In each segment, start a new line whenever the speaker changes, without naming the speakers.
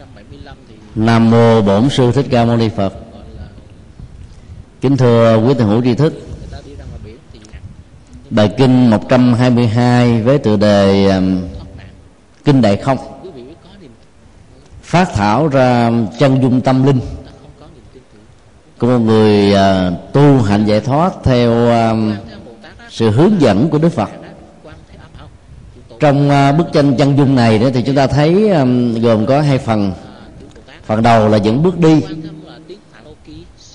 175 thì
Nam mô Bổn sư Thích Ca Mâu Ni Phật. Kính thưa quý thiền hữu tri thức, bài kinh 122 với tựa đề um, Kinh Đại Không phát thảo ra chân dung tâm linh của một người à, tu hành giải thoát theo
á
sự hướng dẫn của Đức Phật.
đó quan thế âm không chịu tổ
trong à, bức tranh chân dung này đó thì chúng ta thấy gồm có hai phần. Phần đầu là những bước đi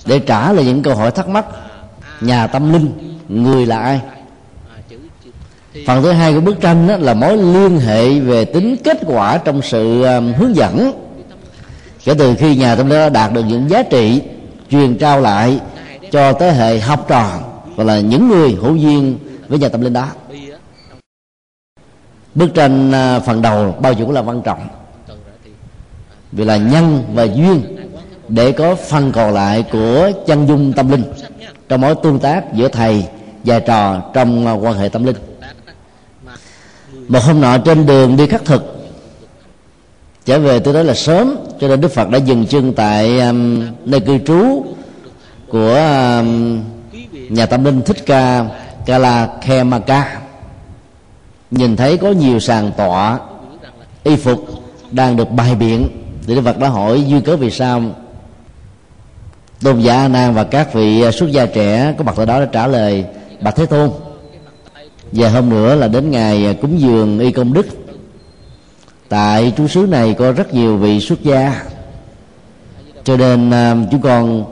để trả lời những câu hỏi thắc mắc. Nhà tâm linh, người là ai? Phần thứ hai của bức tranh đó là mối liên hệ về tính kết quả trong sự hướng dẫn. Kể từ khi nhà tâm linh đã đạt được những giá trị truyền trao lại cho thế hệ học trò và là những người hữu duyên với nhà tâm linh đó bức tranh à, phần đầu bao nhiêu cũng là quan trọng. Vì là nhân và duyên để có phần còn lại của chân dung tâm linh trong mối tương tác giữa thầy và trò trong à, quan hệ tâm linh.
Mà
một hôm nọ trên đường đi khắc thực trở về tôi nói là sớm cho nên đức phật đã dừng chân tại um, nơi cư trú của um, nhà tâm linh thích ca kala khemaka nhìn thấy có nhiều sàn tọa y phục đang được bày biện, thì đức phật đã hỏi duyên cớ vì sao? Tôn giả a nan và các vị à, xuất gia trẻ có mặt tại đó đã trả lời, bạch thế tôn và hôm nữa là đến ngày à, cúng dường y công đức. Tại chú xứ này có rất nhiều vị xuất gia. Cho nên à, chúng con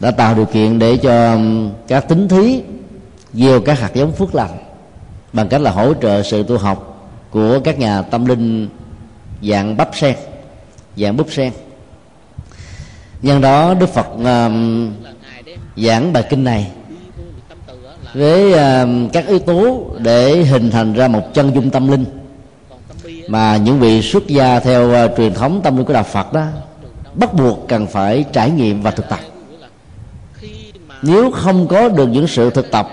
đã tạo điều kiện để cho các tín thí, gieo các hạt giống phước lành bằng cách là hỗ trợ sự tu học của các nhà tâm linh dạng bắp sen dạng búp sen. Nhân đó đức phật um, giảng bài kinh này với uh, các yếu tố để hình thành ra một chân dung tâm linh. Mà những vị xuất gia theo uh, truyền thống tâm linh của đạo phật đó bắt buộc cần phải trải nghiệm và thực tập. Nếu không có được những sự thực tập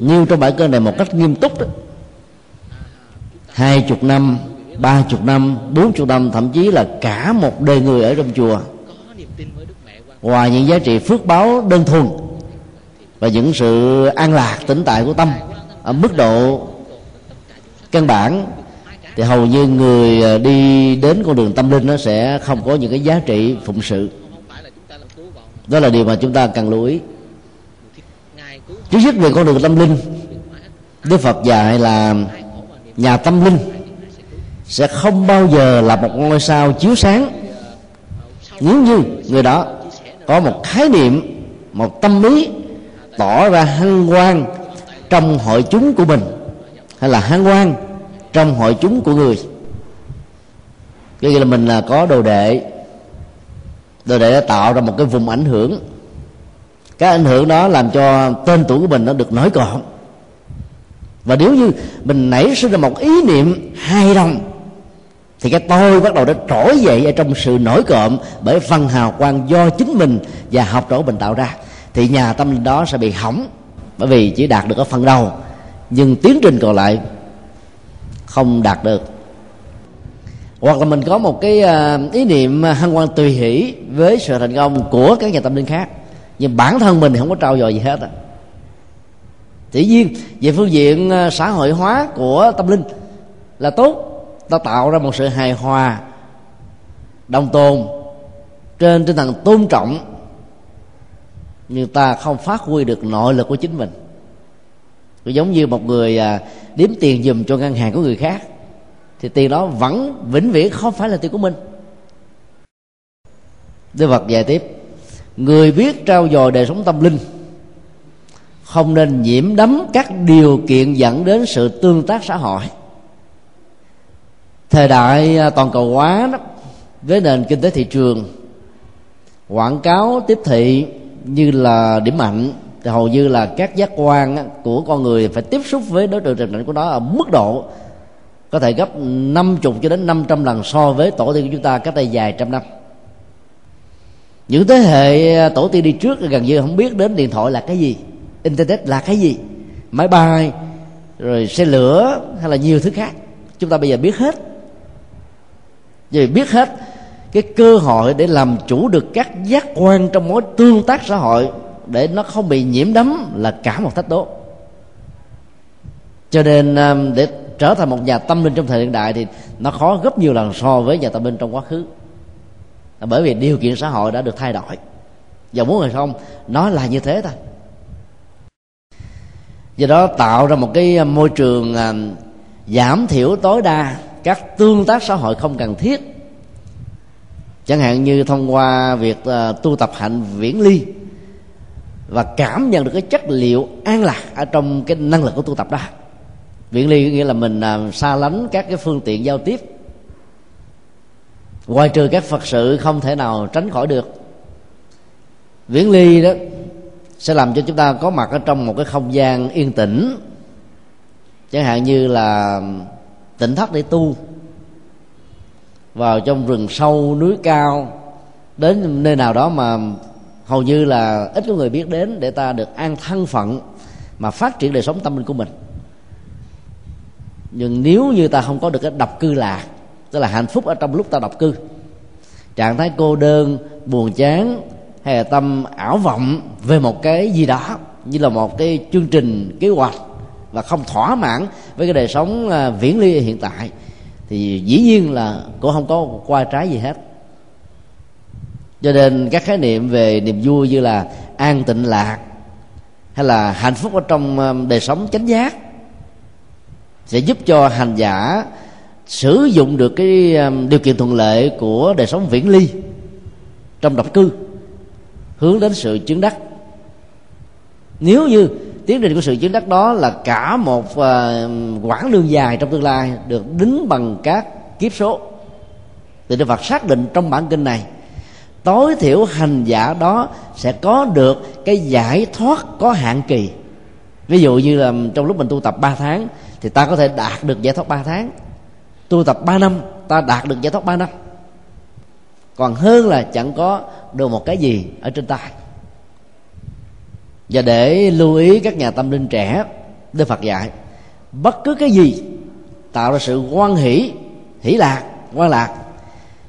nêu trong bài cơ này một cách nghiêm túc đó. Hai chục năm, ba chục năm, bốn chục năm, thậm chí là cả một đời người ở trong chùa. Ngoài những giá trị phước báo đơn thuần và những sự an lạc tĩnh tại của tâm ở mức độ căn bản, thì hầu như người à, đi đến con đường tâm linh nó sẽ không có những cái giá trị phụng sự. Đó là điều mà chúng ta cần lưu ý trước nhất về con đường tâm linh. Đức phật dạy là nhà tâm linh sẽ không bao giờ là một ngôi sao chiếu sáng. Nếu như người đó có một khái niệm, một tâm lý tỏ ra hăng hoan trong hội chúng của mình, hay là hăng hoan trong hội chúng của người. Cái nghĩa là mình là có đồ đệ. Đồ đệ đã tạo ra một cái vùng ảnh hưởng cái ảnh hưởng đó làm cho tên tuổi của mình nó được nổi cộm và nếu như mình nảy sinh ra một ý niệm hay lòng, thì cái tôi bắt đầu đã trỗi dậy ở trong sự nổi cộm bởi phần hào quang do chính mình và học trò mình tạo ra. Thì nhà tâm linh đó sẽ bị hỏng, bởi vì chỉ đạt được ở phần đầu, nhưng tiến trình còn lại không đạt được. Hoặc là mình có một cái à, ý niệm hân hoan tùy hỷ với sự thành công của các nhà tâm linh khác nhưng bản thân mình thì không có trao dồi gì hết á. Dĩ nhiên về phương diện ờ, xã hội hóa của tâm linh là tốt. Ta tạo ra một sự hài hòa, đồng tôn trên tinh thần tôn trọng. Nhưng ta không phát huy được nội lực của chính mình. Giống như một người à, đếm tiền dùm cho ngân hàng của người khác, thì tiền đó vẫn vĩnh viễn không phải là tiền của mình. Đức Phật dạy tiếp. Người biết trao dồi đời sống tâm linh, Không nên nhiễm đắm các điều kiện dẫn đến sự tương tác xã hội. Thời đại à, toàn cầu hóa đó, Với nền kinh tế thị trường, Quảng cáo tiếp thị như là điểm mạnh thì hầu như là các giác quan à, của con người phải tiếp xúc với đối tượng trần định của nó ở mức độ có thể gấp 50 cho đến 500 lần so với tổ tiên của chúng ta cách đây vài trăm năm những thế hệ à, tổ tiên đi trước gần như không biết đến điện thoại là cái gì, internet là cái gì, máy bay, rồi xe lửa hay là nhiều thứ khác. Chúng ta bây giờ biết hết. Vì biết hết cái cơ hội để làm chủ được các giác quan trong mối tương tác xã hội để nó không bị nhiễm đấm là cả một thách đố. Cho nên à, để trở thành một nhà tâm linh trong thời hiện đại thì nó khó gấp nhiều lần so với nhà tâm linh trong quá khứ. À, bởi vì điều kiện xã hội đã được thay đổi. Và muốn hay không nó là như thế thôi. Do đó tạo ra một cái à, môi trường à, giảm thiểu tối đa các tương tác xã hội không cần thiết. Chẳng hạn như thông qua việc uh, tu tập hạnh viễn ly và cảm nhận được cái chất liệu an lạc ở trong cái năng lực của tu tập đó. Viễn ly nghĩa là mình uh, xa lánh các cái phương tiện giao tiếp ngoài trừ các phật sự không thể nào tránh khỏi được. Viễn ly đó sẽ làm cho chúng ta có mặt ở trong một cái không gian yên tĩnh. Chẳng hạn như là tỉnh thất để tu, vào trong rừng sâu, núi cao, đến nơi nào đó mà hầu như là ít có người biết đến để ta được an thân phận mà phát triển đời sống tâm linh của mình. Nhưng nếu như ta không có được cái độc cư lạc tức là hạnh phúc ở trong lúc ta độc cư. Trạng thái cô đơn, buồn chán, hay là tâm ảo vọng về một cái gì đó, như là một cái chương trình, kế hoạch và không thỏa mãn với cái đời sống à, viễn ly hiện tại, thì dĩ nhiên là cũng không có qua trái gì hết. Cho nên các khái niệm về niềm vui như là an tịnh lạc, hay là hạnh phúc ở trong à, đời sống chánh giác, sẽ giúp cho hành giả sử dụng được cái um, điều kiện thuận lợi của đời sống viễn ly trong độc cư hướng đến sự chứng đắc. Nếu như tiến trình của sự chứng đắc đó là cả một uh, quãng đường dài trong tương lai được đính bằng các kiếp số thì Đức Phật xác định trong bản kinh này tối thiểu hành giả đó sẽ có được cái giải thoát có hạn kỳ. Ví dụ như là trong lúc mình tu tập 3 tháng thì ta có thể đạt được giải thoát 3 tháng tu tập 3 năm, ta đạt được giải thoát 3 năm. Còn hơn là chẳng có được một cái gì ở trên tay. Và để lưu ý các nhà tâm linh trẻ, đức phật dạy, bất cứ cái gì tạo ra sự quan hỷ hỷ lạc quan lạc,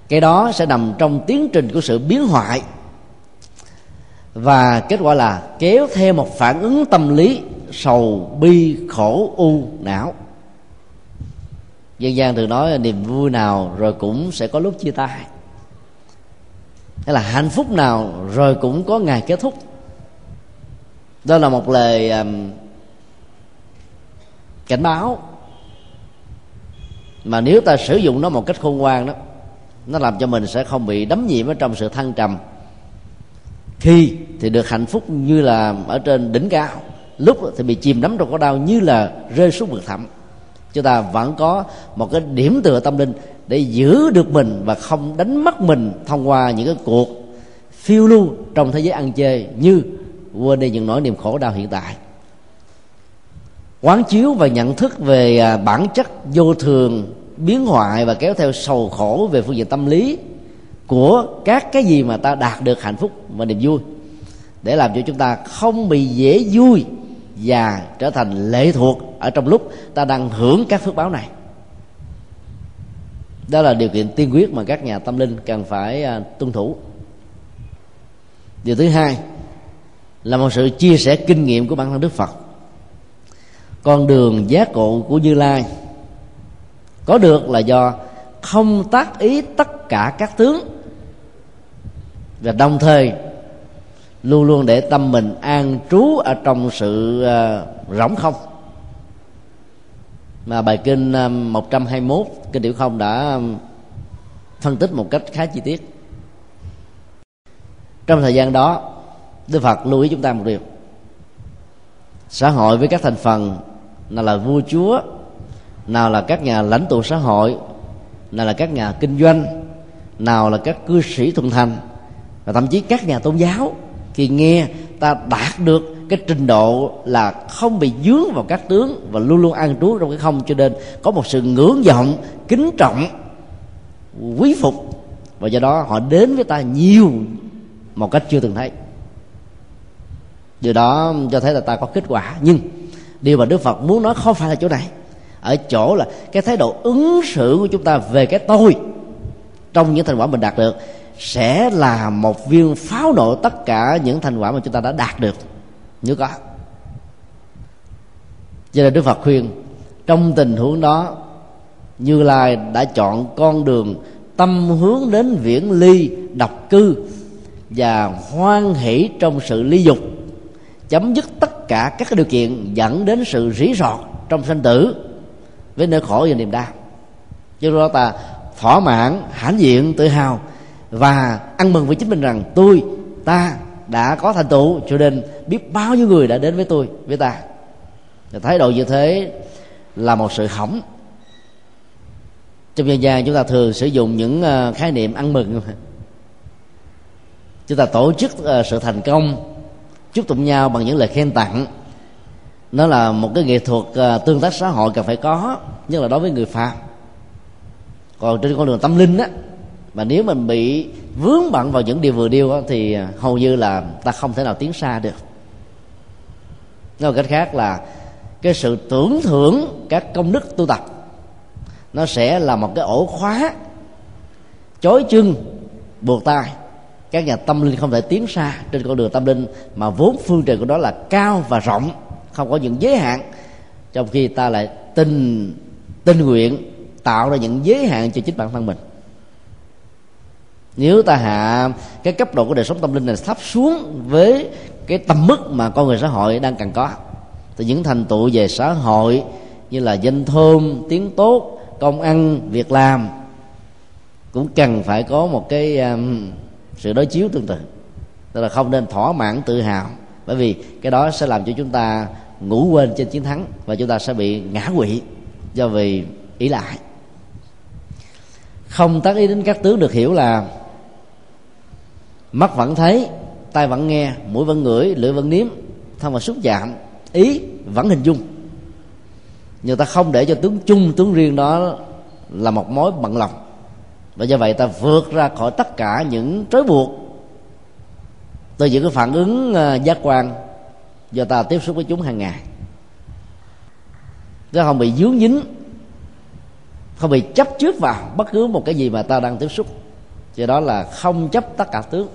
cái đó sẽ nằm trong tiến trình của sự biến hoại. Và kết quả là kéo theo một phản ứng tâm lý sầu bi khổ u não dân gian thường nói niềm vui nào rồi cũng sẽ có lúc chia tay. Hay là hạnh phúc nào rồi cũng có ngày kết thúc. Đó là một lời um, cảnh báo. Mà nếu ta sử dụng nó một cách khôn ngoan đó nó làm cho mình sẽ không bị đắm nhiễm ở trong sự thăng trầm. Khi thì được hạnh phúc như là ở trên đỉnh cao lúc thì bị chìm đắm trong có đau như là rơi xuống vực thẳm chúng ta vẫn có một cái điểm tựa tâm linh để giữ được mình và không đánh mất mình thông qua những cái cuộc phiêu lưu trong thế giới ăn chơi như, quên đi những nỗi niềm khổ đau hiện tại. Quán chiếu và nhận thức về à, bản chất vô thường, biến hoại và kéo theo sầu khổ về phương diện tâm lý của các cái gì mà ta đạt được hạnh phúc và niềm vui, để làm cho chúng ta không bị dễ vui và trở thành lệ thuộc ở trong lúc ta đang hưởng các phước báo này. Đó là điều kiện tiên quyết mà các nhà tâm linh cần phải à, tuân thủ. Điều thứ hai là một sự chia sẻ kinh nghiệm của bản thân đức phật. Con đường giác ngộ của như lai có được là do không tác ý tất cả các tướng và đồng thời luôn luôn để tâm mình an trú ở trong sự uh, rỗng không. Mà bài kinh ờ, 121 kinh điển không đã ờ, phân tích một cách khá chi tiết. Trong thời gian đó đức phật lưu ý chúng ta một điều. Xã hội với các thành phần nào là vua chúa nào là các nhà lãnh tụ xã hội nào là các nhà kinh doanh nào là các cư sĩ thuận thành và thậm chí các nhà tôn giáo khi nghe, ta đạt được cái trình độ là không bị dướng vào các tướng và luôn luôn an trú trong cái không. Cho nên có một sự ngưỡng vọng, kính trọng, quý phục. Và do đó họ đến với ta nhiều một cách chưa từng thấy. Điều đó cho thấy là ta có kết quả. Nhưng điều mà đức phật muốn nói không phải là chỗ này. Ở chỗ là cái thái độ ứng xử của chúng ta về cái tôi trong những thành quả mình đạt được sẽ là một viên pháo nổ tất cả những thành quả mà chúng ta đã đạt được. Nếu có. Cho nên đức phật khuyên, trong tình huống đó, như lai đã chọn con đường tâm hướng đến viễn ly, độc cư và hoan hỷ trong sự ly dục, chấm dứt tất cả các điều kiện dẫn đến sự rỉ rọt trong sanh tử với nỗi khổ và niềm đau. Cho đó ta thỏa mãn hãnh diện tự hào và ăn mừng với chính mình rằng tôi, ta đã có thành tựu, cho nên biết bao nhiêu người đã đến với tôi, với ta. Và thái độ như thế là một sự hỏng. Trong dân gian chúng ta thường sử dụng những ờ, khái niệm ăn mừng. Chúng ta tổ chức ờ, sự thành công, chúc tụng nhau bằng những lời khen tặng. Nó là một cái nghệ thuật ờ, tương tác xã hội cần phải có, nhất là đối với người phàm. Còn trên con đường tâm linh á mà nếu mình bị vướng bận vào những điều vừa điêu đó, thì à, hầu như là ta không thể nào tiến xa được. Nói một cách khác là cái sự tưởng thưởng các công đức tu tập nó sẽ là một cái ổ khóa chối chân buộc tay các nhà tâm linh không thể tiến xa trên con đường tâm linh mà vốn phương trời của nó là cao và rộng không có những giới hạn. Trong khi ta lại tình tình nguyện tạo ra những giới hạn cho chính bản thân mình nếu ta hạ cái cấp độ của đời sống tâm linh này thấp xuống với cái tầm mức mà con người xã hội đang cần có thì những thành tựu về xã hội như là danh thơm tiếng tốt công ăn việc làm cũng cần phải có một cái um, sự đối chiếu tương tự. Tức là không nên thỏa mãn tự hào bởi vì cái đó sẽ làm cho chúng ta ngủ quên trên chiến thắng và chúng ta sẽ bị ngã quỵ do vì ý lại. Không tác ý đến các tướng được hiểu là mắt vẫn thấy, tai vẫn nghe, mũi vẫn ngửi, lưỡi vẫn nếm, thân và xúc chạm, ý vẫn hình dung. Nhưng ta không để cho tướng chung, tướng riêng đó là một mối bận lòng. Và do vậy ta vượt ra khỏi tất cả những trói buộc. Từ những cái phản ứng à, giác quan, do ta tiếp xúc với chúng hàng ngày. Chứ không bị dướng dính, không bị chấp trước vào bất cứ một cái gì mà ta đang tiếp xúc. Do đó là không chấp tất cả tướng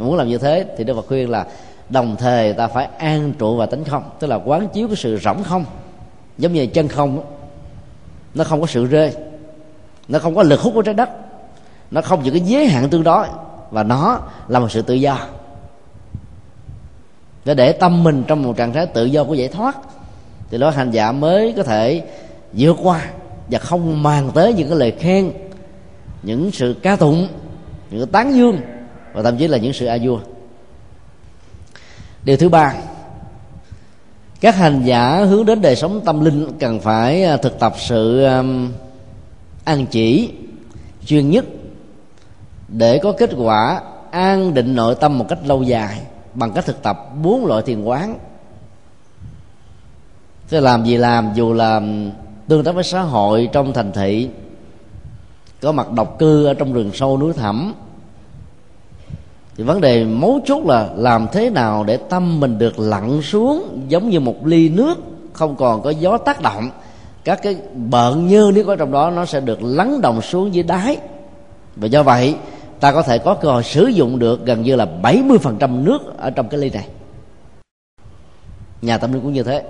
mà muốn làm như thế thì đức phật khuyên là đồng thời ta phải an trụ và tánh không. Tức là quán chiếu cái sự rỗng không. Giống như chân không nó không có sự rơi. Nó không có lực hút của trái đất. Nó không những cái giới hạn tương đối. Và nó là một sự tự do. Để để tâm mình trong một trạng thái tự do của giải thoát, thì đó hành giả mới có thể vượt qua và không mang tới những cái lời khen, những sự ca tụng, những cái tán dương và thậm chí là những sự a vua. Điều thứ ba, các hành giả hướng đến đời sống tâm linh cần phải à, thực tập sự an chỉ, chuyên nhất để có kết quả an định nội tâm một cách lâu dài bằng cách thực tập bốn loại thiền quán. Thế làm gì làm, dù là tương tác với xã hội trong thành thị, có mặt độc cư ở trong rừng sâu núi thẳm thì vấn đề mấu chốt là làm thế nào để tâm mình được lặn xuống giống như một ly nước, không còn có gió tác động. Các cái bợn như nếu có trong đó nó sẽ được lắng đồng xuống dưới đáy. Và do vậy, ta có thể có cơ hội sử dụng được gần như là 70% nước ở trong cái ly này. Nhà tâm linh cũng như thế.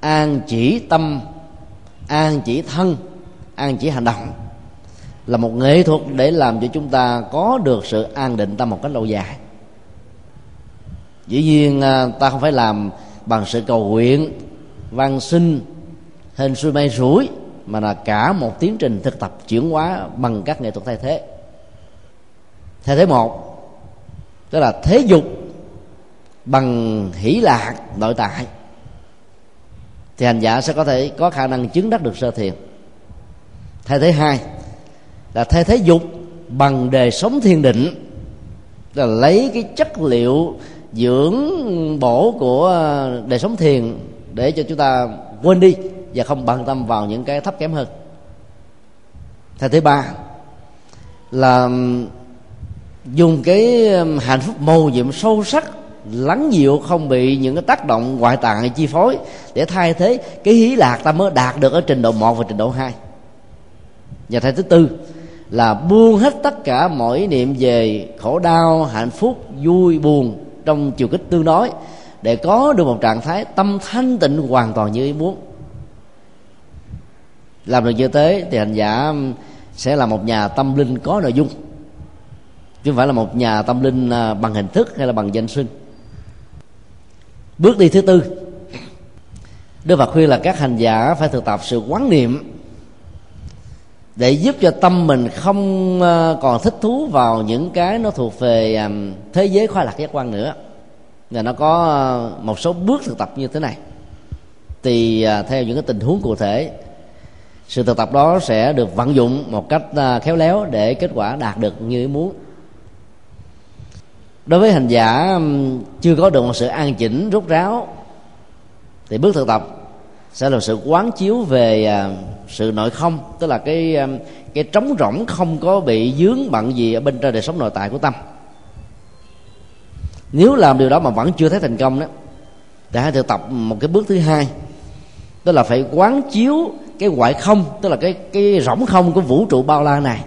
An chỉ tâm, an chỉ thân, an chỉ hành động là một nghệ thuật để làm cho chúng ta có được sự an định tâm một cách lâu dài. Dĩ nhiên à, ta không phải làm bằng sự cầu nguyện văn sinh hình xuôi may rủi, mà là cả một tiến trình thực tập chuyển hóa bằng các nghệ thuật thay thế. Thay thế một, tức là thế dục bằng hỷ lạc nội tại. Thì hành giả sẽ có thể có khả năng chứng đắc được sơ thiền. Thay thế hai là thay thế dục bằng đời sống thiền định. Là lấy cái chất liệu dưỡng bổ của à, đời sống thiền để cho chúng ta quên đi và không bận tâm vào những cái thấp kém hơn. Thay thế ba là dùng cái hạnh phúc màu nhiệm sâu sắc, lắng dịu, không bị những cái tác động ngoại tạng chi phối để thay thế cái hí lạc ta mới đạt được ở trình độ 1 và trình độ 2 và thay thứ tư là buông hết tất cả mọi niệm về khổ đau, hạnh phúc, vui, buồn trong chiều kích tương đối để có được một trạng thái tâm thanh tịnh hoàn toàn như ý muốn. Làm được như thế thì hành giả sẽ là một nhà tâm linh có nội dung, chứ không phải là một nhà tâm linh à, bằng hình thức hay là bằng danh xưng. Bước đi thứ tư, đức phật khuyên là các hành giả phải thực tập sự quán niệm để giúp cho tâm mình không ờ, còn thích thú vào những cái nó thuộc về ờ, thế giới khoa lạc giác quan nữa. Và nó có ờ, một số bước thực tập như thế này. Thì theo những cái tình huống cụ thể. Sự thực tập đó sẽ được vận dụng một cách khéo léo để kết quả đạt được như ý muốn. Đối với hành giả chưa có được một sự an chỉnh rút ráo, thì bước thực tập sẽ là sự quán chiếu về sự nội không, tức là cái um, cái trống rỗng không có bị dướng bận gì ở bên trên đời sống nội tại của tâm. Nếu làm điều đó mà vẫn chưa thấy thành công đó, thì hãy thực tập một cái bước thứ hai, tức là phải quán chiếu cái ngoại không, tức là cái cái rỗng không của vũ trụ bao la này.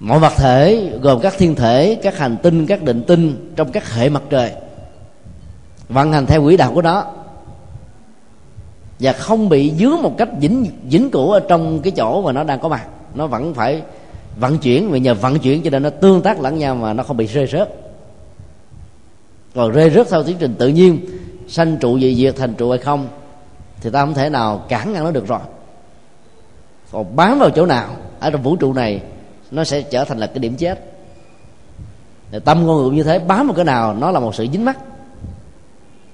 Mọi vật thể, gồm các thiên thể, các hành tinh, các định tinh trong các hệ mặt trời, vận hành theo quỹ đạo của nó và không bị dướng một cách dính dính cũ ở trong cái chỗ mà nó đang có mặt. Nó vẫn phải vận chuyển vì nhờ vận chuyển cho nên nó tương tác lẫn nhau mà nó không bị rơi rớt. Còn rơi rớt theo tiến trình tự nhiên, sanh trụ dị diệt thành trụ hay không, thì ta không thể nào cản ngăn nó được rồi. Còn bám vào chỗ nào, ở trong vũ trụ này, nó sẽ trở thành là cái điểm chết. Tâm ngôn ngữ như thế, bám vào cái nào, nó là một sự dính mắc,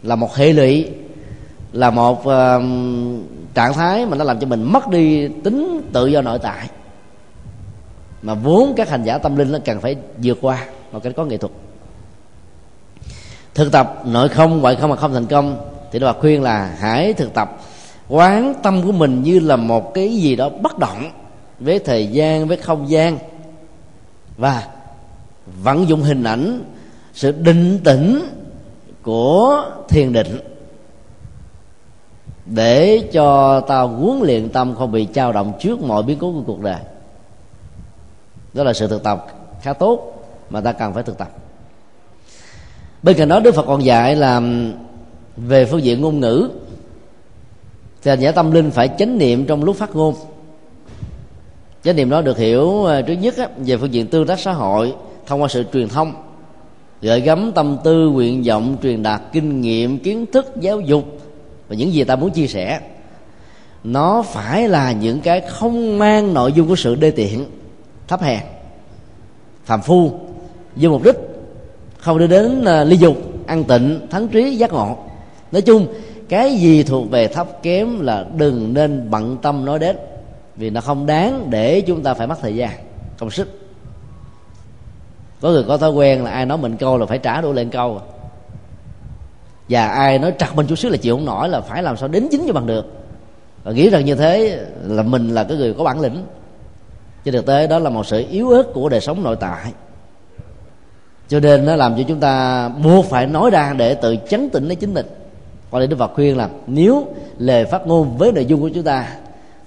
là một hệ lụy là một uh, trạng thái mà nó làm cho mình mất đi tính tự do nội tại. Mà vốn các hành giả tâm linh nó cần phải vượt qua một cách có nghệ thuật. Thực tập nội không ngoại không mà không thành công thì Đức Phật khuyên là hãy thực tập quán tâm của mình như là một cái gì đó bất động với thời gian với không gian. Và vận dụng hình ảnh sự định tĩnh của thiền định để cho ta huấn luyện tâm không bị trao động trước mọi biến cố của cuộc đời. Đó là sự thực tập khá tốt mà ta cần phải thực tập. Bên cạnh đó, đức phật còn dạy là về phương diện ngôn ngữ. Thì hành giả tâm linh phải chánh niệm trong lúc phát ngôn. Chánh niệm đó được hiểu ờ, trước nhất về phương diện tương tác xã hội thông qua sự truyền thông, gợi gắm tâm tư, nguyện vọng, truyền đạt kinh nghiệm, kiến thức, giáo dục và những gì ta muốn chia sẻ, nó phải là những cái không mang nội dung của sự đê tiện, thấp hèn, phàm phu vô mục đích không đưa đến ờ, ly dục, ăn tịnh, thắng trí, giác ngộ. Nói chung, cái gì thuộc về thấp kém là đừng nên bận tâm nói đến, vì nó không đáng để chúng ta phải mất thời gian, công sức. Có người có thói quen là ai nói mình câu là phải trả đủ lên câu à và ai nói trật mình chút xíu là chịu không nổi, là phải làm sao đến chính cho bằng được. Và nghĩ rằng như thế là mình là cái người có bản lĩnh. Trên thực tế đó là một sự yếu ớt của đời sống nội tại. Cho nên nó làm cho chúng ta buộc phải nói ra để tự chấn tĩnh lấy chính mình. Còn đây đức phật khuyên là, nếu lời phát ngôn với nội dung của chúng ta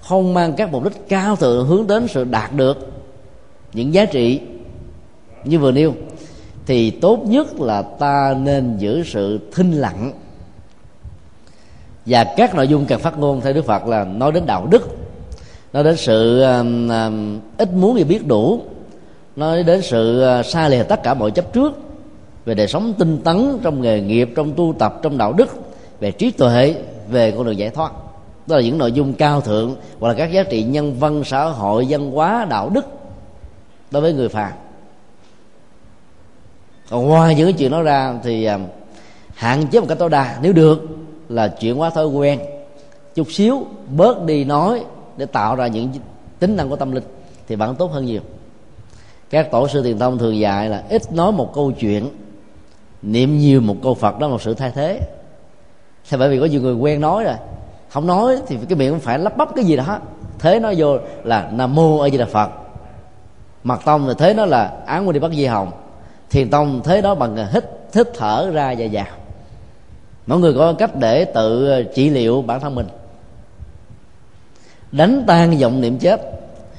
không mang các mục đích cao thượng hướng đến sự đạt được những giá trị như vừa nêu thì tốt nhất là ta nên giữ sự thinh lặng. Và các nội dung cần phát ngôn theo đức phật là nói đến đạo đức nói đến sự um, um, ít muốn thì biết đủ nói đến sự uh, xa lìa tất cả mọi chấp trước về đời sống tinh tấn trong nghề nghiệp trong tu tập trong đạo đức về trí tuệ về con đường giải thoát. Đó là những nội dung cao thượng hoặc là các giá trị nhân văn xã hội văn hóa đạo đức đối với người phàm còn ngoài những cái chuyện đó ra thì à, hạn chế một cách tối đa, nếu được, là chuyển hóa thói quen. Chút xíu, bớt đi nói để tạo ra những tính năng của tâm linh thì vẫn tốt hơn nhiều. Các tổ sư tiền tông thường dạy là ít nói một câu chuyện, niệm nhiều một câu phật đó là một sự thay thế. Thì bởi vì có nhiều người quen nói rồi, không nói thì cái miệng cũng phải lắp bắp cái gì đó. Thế nó vô là nam mô a di đà phật. Mặt tông thì thế nó là án nguyên đi bắt di hồng thiền tông thế đó bằng hít hít thở ra và vào. Mọi người có cách để tự ờ, trị liệu bản thân mình. Đánh tan vọng niệm chết,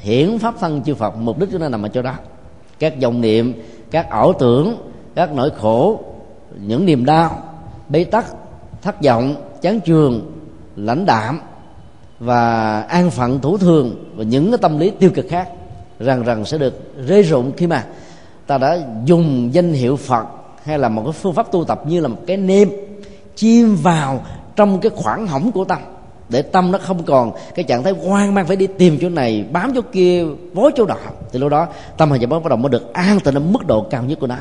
hiển pháp thân chư phật, mục đích chúng ta nằm ở chỗ đó. Các dòng niệm, các ảo tưởng, các nỗi khổ, những niềm đau, bế tắc, thất vọng, chán trường lãnh đạm và an phận thủ thường và những cái tâm lý tiêu cực khác, rằng rằng sẽ được rơi rụng khi mà ta đã dùng danh hiệu phật hay là một cái phương pháp tu tập như là một cái nêm chim vào trong cái khoảng hỏng của tâm, để tâm nó không còn cái trạng thái hoang mang, phải đi tìm chỗ này, bám chỗ kia vối chỗ đó thì lúc đó, tâm hành giả bắt đầu mới được an tịnh ở mức độ cao nhất của nó.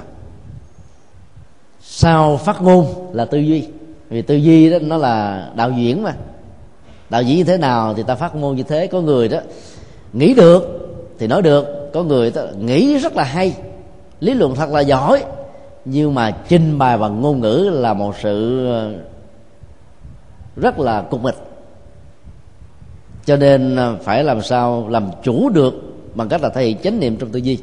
Sau phát ngôn là tư duy. Vì tư duy đó, nó là đạo diễn mà. Đạo diễn như thế nào thì ta phát ngôn như thế. Có người đó nghĩ được thì nói được. Có người đó nghĩ rất là hay lý luận thật là giỏi, nhưng mà trình bày bằng ngôn ngữ là một sự ờ, rất là cục mịch. Cho nên ờ, phải làm sao làm chủ được bằng cách là thể hiện chánh niệm trong tư duy.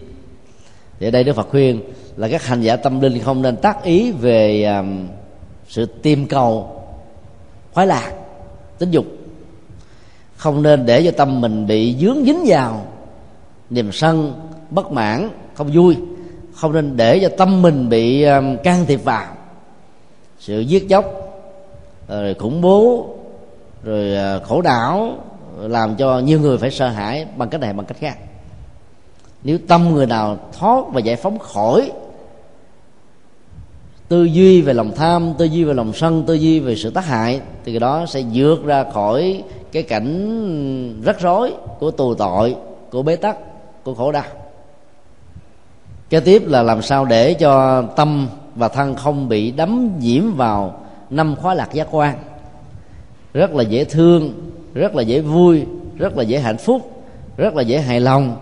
Thì ở đây đức phật khuyên là các hành giả tâm linh không nên tác ý về ờ, sự tìm cầu, khoái lạc, tính dục. Không nên để cho tâm mình bị dướng dính vào niềm sân, bất mãn, không vui không nên để cho tâm mình bị um, can thiệp vào. Sự giết chóc, rồi khủng bố, rồi ờ, khổ đảo, làm cho nhiều người phải sợ hãi bằng cách này bằng cách khác. Nếu tâm người nào thoát và giải phóng khỏi tư duy về lòng tham, tư duy về lòng sân, tư duy về sự tác hại, thì cái đó sẽ vượt ra khỏi cái cảnh rắc rối của tù tội, của bế tắc, của khổ đau kế tiếp là làm sao để cho tâm và thân không bị đắm nhiễm vào năm khóa lạc giác quan. Rất là dễ thương rất là dễ vui rất là dễ hạnh phúc rất là dễ hài lòng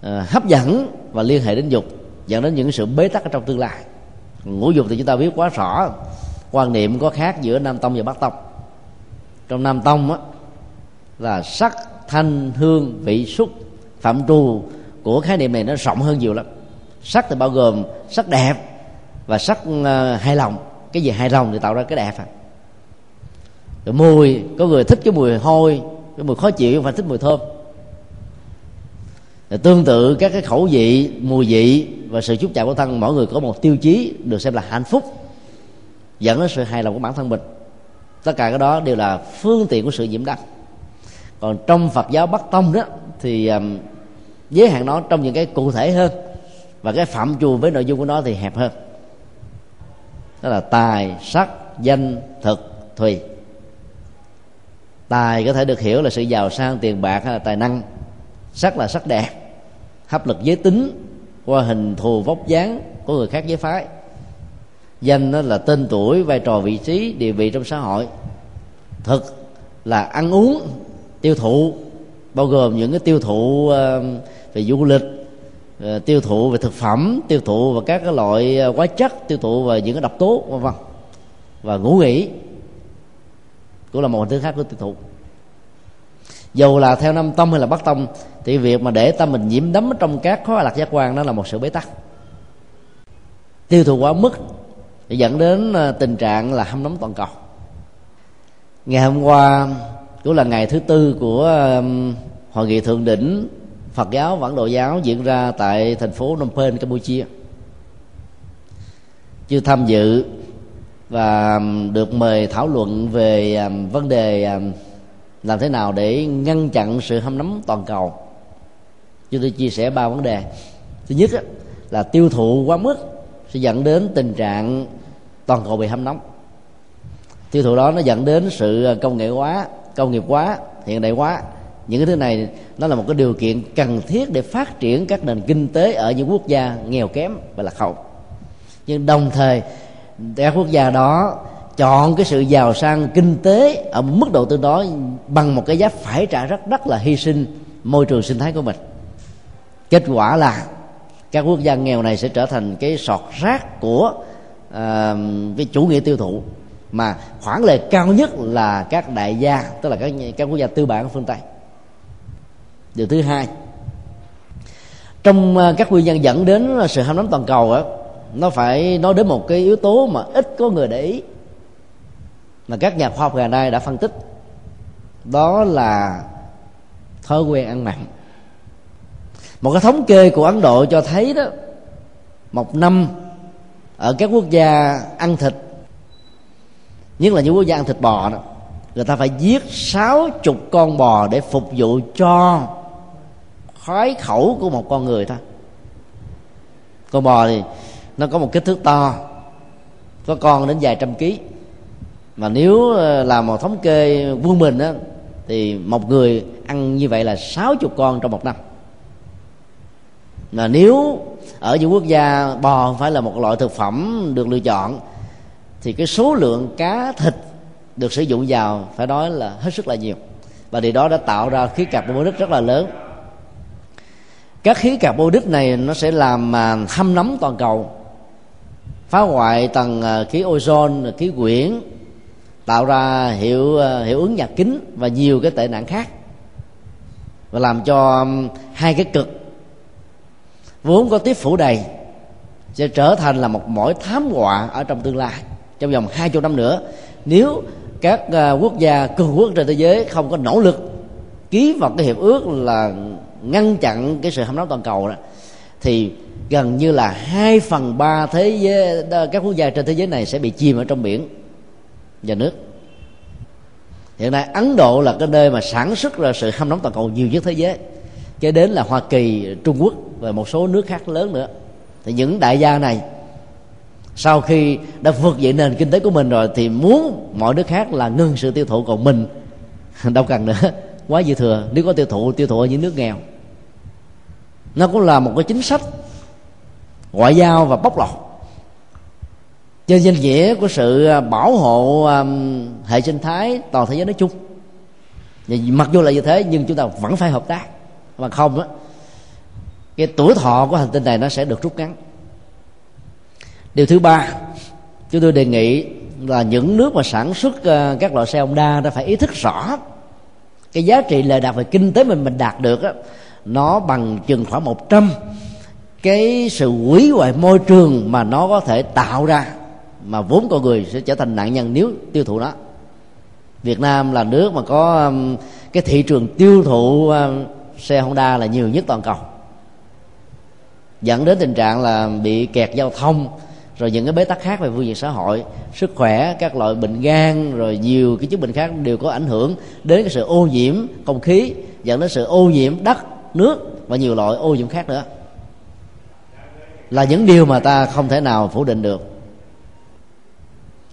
à, hấp dẫn và liên hệ đến dục dẫn đến những sự bế tắc ở trong tương lai. Ngũ dục thì chúng ta biết quá rõ quan niệm có khác giữa nam tông và bắc tông. Trong nam tông á là sắc thanh hương vị xúc phạm trù của khái niệm này nó rộng hơn nhiều lắm. Sắc thì bao gồm sắc đẹp và sắc ờ, hài lòng. Cái gì hài lòng thì tạo ra cái đẹp à. Rồi mùi, có người thích cái mùi hôi, cái mùi khó chịu không phải thích mùi thơm. Rồi tương tự các cái khẩu vị, mùi vị và sự chúc chạm của thân, mỗi người có một tiêu chí được xem là hạnh phúc, dẫn đến sự hài lòng của bản thân mình. Tất cả cái đó đều là phương tiện của sự nhiễm đắc còn trong phật giáo bắc tông đó thì giới hạn nó trong những cái cụ thể hơn và cái phạm trù với nội dung của nó thì hẹp hơn. Đó là tài, sắc, danh, thực, thùy. Tài có thể được hiểu là sự giàu sang, tiền bạc hay là tài năng. Sắc là sắc đẹp, hấp lực giới tính qua hình thù vóc dáng của người khác giới phái. Danh đó là tên tuổi, vai trò vị trí, địa vị trong xã hội. Thực là ăn uống, tiêu thụ bao gồm những cái tiêu thụ ờ, về du lịch ờ, tiêu thụ về thực phẩm, tiêu thụ và các cái loại ờ, hóa chất, tiêu thụ và những cái độc tố, vân vân. Và ngủ nghỉ cũng là một hình thức khác của tiêu thụ. Dù là theo năm tông hay là bắc tông, thì việc mà để tâm mình nhiễm đấm trong các khó lạc giác quan đó là một sự bế tắc. Tiêu thụ quá mức dẫn đến tình trạng là hâm nóng toàn cầu. Ngày hôm qua cũng là ngày thứ tư của um, hội nghị thượng đỉnh Phật giáo Vãn Độ giáo diễn ra tại thành phố Phnom Penh, Campuchia. Chưa tham dự và um, được mời thảo luận về um, vấn đề làm thế nào để ngăn chặn sự hâm nóng toàn cầu. Chúng tôi chia sẻ ba vấn đề. Thứ nhất là tiêu thụ quá mức sẽ dẫn đến tình trạng toàn cầu bị hâm nóng. Tiêu thụ đó nó dẫn đến sự uh, công nghệ hóa công nghiệp hóa hiện đại hóa. Những cái thứ này nó là một cái điều kiện cần thiết để phát triển các nền kinh tế ở những quốc gia nghèo kém và lạc hậu. Nhưng đồng thời các quốc gia đó chọn cái sự giàu sang kinh tế ở mức độ tương đối bằng một cái giá phải trả rất rất là hy sinh môi trường sinh thái của mình. Kết quả là các quốc gia nghèo này sẽ trở thành cái sọt rác của uh, cái chủ nghĩa tiêu thụ mà khoản lệ cao nhất là các đại gia, tức là các các quốc gia tư bản ở phương tây. Điều thứ hai, trong ờ, các nguyên nhân dẫn đến sự ham nóng toàn cầu á, nó phải nói đến một cái yếu tố mà ít có người để ý, mà các nhà khoa học ngày nay đã phân tích. Đó là thói quen ăn mặn. Một cái thống kê của ấn độ cho thấy đó, một năm ở các quốc gia ăn thịt nhất là những quốc gia ăn thịt bò đó, người ta phải giết sáu chục con bò để phục vụ cho khói khẩu của một con người thôi. Con bò thì nó có một kích thước to, có con đến vài trăm ký. Mà nếu ờ, là một thống kê quân bình á, thì một người ăn như vậy là sáu chục con trong một năm. Mà nếu ở những quốc gia bò không phải là một loại thực phẩm được lựa chọn thì cái số lượng cá thịt được sử dụng vào, phải nói là hết sức là nhiều. Và điều đó đã tạo ra khí carbonic rất là lớn. Các khí carbonic này nó sẽ làm mà thâm nóng toàn cầu, phá hoại tầng à, khí ozone, khí quyển, tạo ra hiệu à, hiệu ứng nhà kính và nhiều cái tệ nạn khác. Và làm cho hai cái cực vốn có tiếp phủ đầy sẽ trở thành là một mối thám họa ở trong tương lai trong vòng hai chục năm nữa, nếu các à, quốc gia, cường quốc trên thế giới không có nỗ lực ký vào cái hiệp ước là ngăn chặn cái sự hâm nóng toàn cầu đó, thì gần như là hai phần ba thế giới các quốc gia trên thế giới này sẽ bị chìm ở trong biển và nước. Hiện nay ấn độ là cái nơi mà sản xuất ra sự hâm nóng toàn cầu nhiều nhất thế giới, kế đến là hoa kỳ, trung quốc và một số nước khác lớn nữa. Thì những đại gia này sau khi đã vượt dậy nền kinh tế của mình rồi thì muốn mọi nước khác là ngưng sự tiêu thụ còn mình. Đâu cần nữa. Quá dư thừa. Nếu có tiêu thụ tiêu thụ ở những nước nghèo. Nó cũng là một cái chính sách ngoại giao và bóc lột. Trên danh nghĩa của sự à, bảo hộ um, hệ sinh thái toàn thế giới nói chung. Và mặc dù là như thế nhưng chúng ta vẫn phải hợp tác. Mà không á cái tuổi thọ của hành tinh này nó sẽ được rút ngắn điều thứ ba, chúng tôi đề nghị là những nước mà sản xuất ờ, các loại xe Honda đã phải ý thức rõ cái giá trị lợi đạt về kinh tế mình mình đạt được á, nó bằng chừng khoảng 100 cái sự hủy hoại môi trường mà nó có thể tạo ra mà vốn con người sẽ trở thành nạn nhân nếu tiêu thụ nó. Việt Nam là nước mà có cái thị trường tiêu thụ ờ, xe Honda là nhiều nhất toàn cầu. Dẫn đến tình trạng là bị kẹt giao thông rồi những cái bế tắc khác về phương diện xã hội, sức khỏe, các loại bệnh gan, rồi nhiều cái chứng bệnh khác đều có ảnh hưởng đến cái sự ô nhiễm không khí, dẫn đến sự ô nhiễm đất, nước và nhiều loại ô nhiễm khác nữa. Là những điều mà ta không thể nào phủ định được.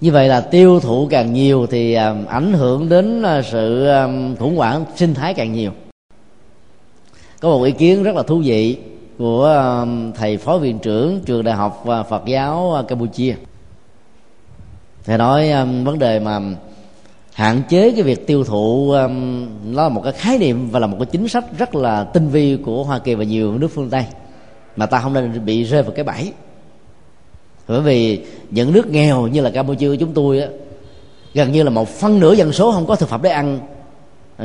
Như vậy là tiêu thụ càng nhiều thì à, ảnh hưởng đến à, sự à, khủng hoảng sinh thái càng nhiều. Có một ý kiến rất là thú vị của ờ, thầy phó viện trưởng trường đại học ờ, Phật giáo ờ, Campuchia. Thầy nói vấn đề mà hạn chế cái việc tiêu thụ nó là một cái khái niệm và là một cái chính sách rất là tinh vi của Hoa Kỳ và nhiều nước phương Tây, mà ta không nên bị rơi vào cái bẫy. Bởi vì những nước nghèo như là campuchia của chúng tôi á, gần như là một phân nửa dân số không có thực phẩm để ăn,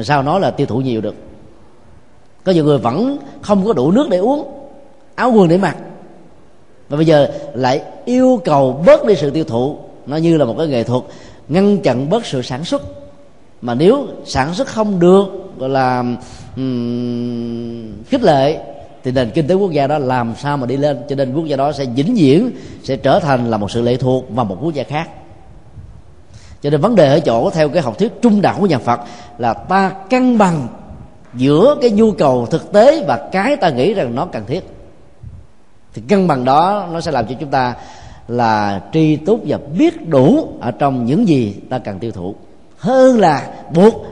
sao nói là tiêu thụ nhiều được. Có nhiều người vẫn không có đủ nước để uống áo quần để mặc. Và bây giờ lại yêu cầu bớt đi sự tiêu thụ. Nó như là một cái nghệ thuật ngăn chặn bớt sự sản xuất. Mà nếu sản xuất không được gọi là um, khích lệ thì nền kinh tế quốc gia đó làm sao mà đi lên? Cho nên quốc gia đó sẽ vĩnh viễn sẽ trở thành là một sự lệ thuộc vào một quốc gia khác. Cho nên vấn đề ở chỗ theo cái học thuyết trung đạo của nhà Phật là ta cân bằng giữa cái nhu cầu thực tế và cái ta nghĩ rằng nó cần thiết thì cân bằng đó nó sẽ làm cho chúng ta là tri túc và biết đủ ở trong những gì ta cần tiêu thụ. Hơn là buộc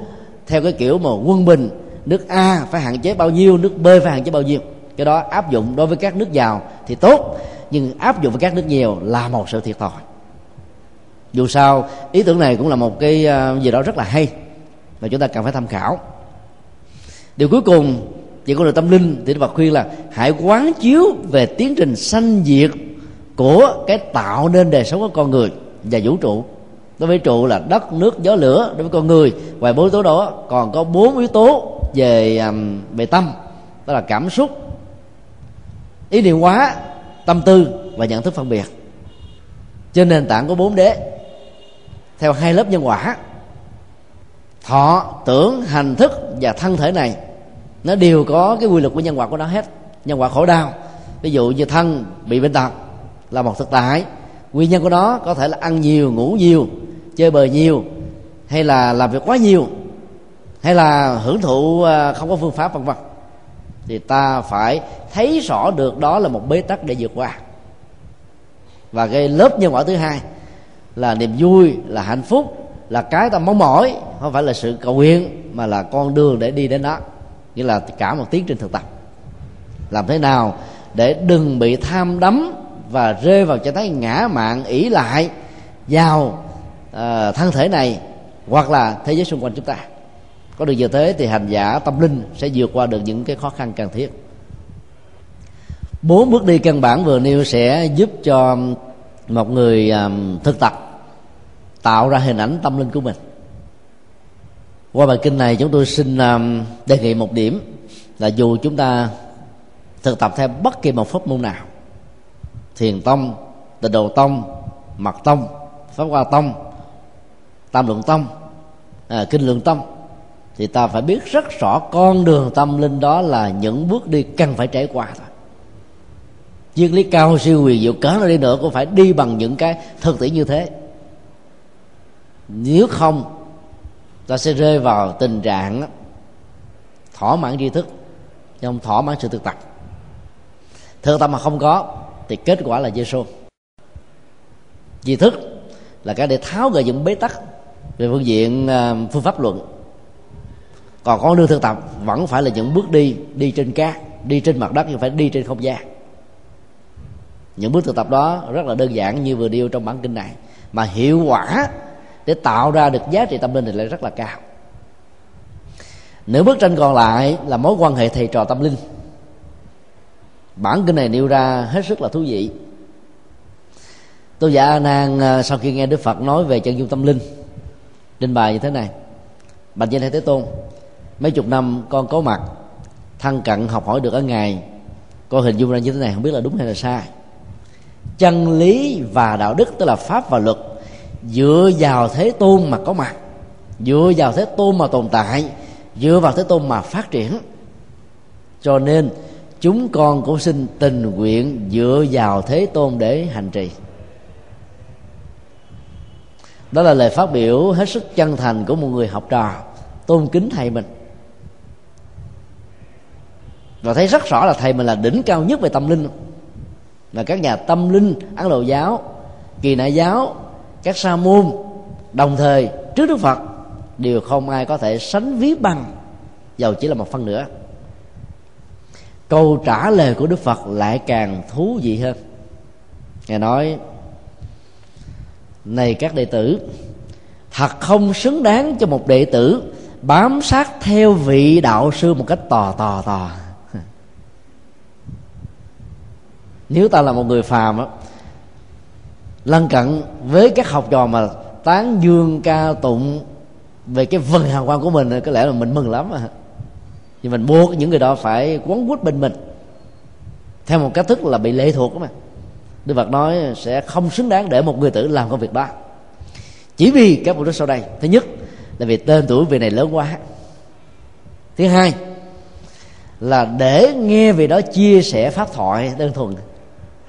theo cái kiểu mà quân bình, nước A phải hạn chế bao nhiêu, nước B phải hạn chế bao nhiêu. Cái đó áp dụng đối với các nước giàu thì tốt, nhưng áp dụng với các nước nhiều là một sự thiệt thòi. Dù sao, ý tưởng này cũng là một cái ờ, gì đó rất là hay và chúng ta cần phải tham khảo. Điều cuối cùng về con đường tâm linh thì Đức Phật khuyên là hãy quán chiếu về tiến trình sanh diệt của cái tạo nên đời sống của con người và vũ trụ. Đối với trụ là đất, nước, gió, lửa. Đối với con người, ngoài bốn yếu tố đó, còn có bốn yếu tố về về tâm, đó là cảm xúc, ý niệm hóa, tâm tư và nhận thức phân biệt. Trên nền tảng của bốn đế, theo hai lớp nhân quả, thọ, tưởng, hành thức và thân thể này nó đều có cái quy luật của nhân quả của nó hết. Nhân quả khổ đau, ví dụ như thân bị bệnh tật là một thực tại. Nguyên nhân của nó có thể là ăn nhiều, ngủ nhiều, chơi bời nhiều, hay là làm việc quá nhiều, hay là hưởng thụ à, không có phương pháp, vân vân. Thì ta phải thấy rõ được đó là một bế tắc để vượt qua. Và cái lớp nhân quả thứ hai là niềm vui, là hạnh phúc, là cái ta mong mỏi. Không phải là sự cầu nguyện, mà là con đường để đi đến đó nghĩa là cả một tiến trình thực tập. Làm thế nào để đừng bị tham đắm và rơi vào trạng thái ngã mạng ỷ lại vào uh, thân thể này hoặc là thế giới xung quanh chúng ta? Có được như thế thì hành giả tâm linh sẽ vượt qua được những cái khó khăn cần thiết. Bốn bước đi căn bản vừa nêu sẽ giúp cho một người thực tập tạo ra hình ảnh tâm linh của mình qua bài kinh này chúng tôi xin um, đề nghị một điểm là dù chúng ta thực tập theo bất kỳ một pháp môn nào thiền tông tịnh độ tông mật tông pháp hoa tông tam lượng tông à, kinh lượng tông thì ta phải biết rất rõ con đường tâm linh đó là những bước đi cần phải trải qua thôi. Duyên lý cao siêu quyền diệu cỡ nào đi nữa cũng phải đi bằng những cái thực tiễn như thế. Nếu không ta sẽ rơi vào tình trạng thỏa mãn tri thức, nhưng thỏa mãn sự thực tập. Thực tập mà không có, thì kết quả là giê xô tri thức là cái để tháo gỡ những bế tắc về phương diện à, phương pháp luận. Còn con đường thực tập vẫn phải là những bước đi đi trên cát, đi trên mặt đất, nhưng phải đi trên không gian. Những bước thực tập đó rất là đơn giản như vừa điêu trong bản kinh này. Mà hiệu quả để tạo ra được giá trị tâm linh thì lại rất là cao. Nửa bức tranh còn lại là mối quan hệ thầy trò tâm linh. Bản kinh này nêu ra hết sức là thú vị. Tôi giả a nan à, sau khi nghe đức phật nói về chân dung tâm linh, trình bày như thế này. Bạch danh thế tôn, mấy chục năm con có mặt, thân cận học hỏi được ở ngài con hình dung ra như thế này không biết là đúng hay là sai. Chân lý và đạo đức, tức là pháp và luật dựa vào thế tôn mà có mặt, dựa vào thế tôn mà tồn tại, dựa vào thế tôn mà phát triển. Cho nên, chúng con cũng xin tình nguyện dựa vào thế tôn để hành trì. Đó là lời phát biểu hết sức chân thành của một người học trò, tôn kính thầy mình. Và thấy rất rõ là thầy mình là đỉnh cao nhất về tâm linh. Là các nhà tâm linh, ấn độ giáo, kỳ nại giáo các sa môn. Đồng thời, trước đức phật, đều không ai có thể sánh ví bằng, dầu chỉ là một phân nữa. Câu trả lời của đức phật lại càng thú vị hơn. Ngài nói, này các đệ tử, thật không xứng đáng cho một đệ tử bám sát theo vị đạo sư một cách tò tò tò. Nếu ta là một người phàm á lân cận với các học trò mà tán dương ca tụng về cái vần hào quang của mình có lẽ là mình mừng lắm à nhưng mình buộc những người đó phải quấn quýt bên mình theo một cách thức là bị lệ thuộc mà. Đức Phật nói sẽ không xứng đáng để một người tử làm công việc đó. Chỉ vì các mục đích sau đây. Thứ nhất là vì tên tuổi vị này lớn quá. Thứ hai là để nghe vị đó chia sẻ pháp thoại đơn thuần.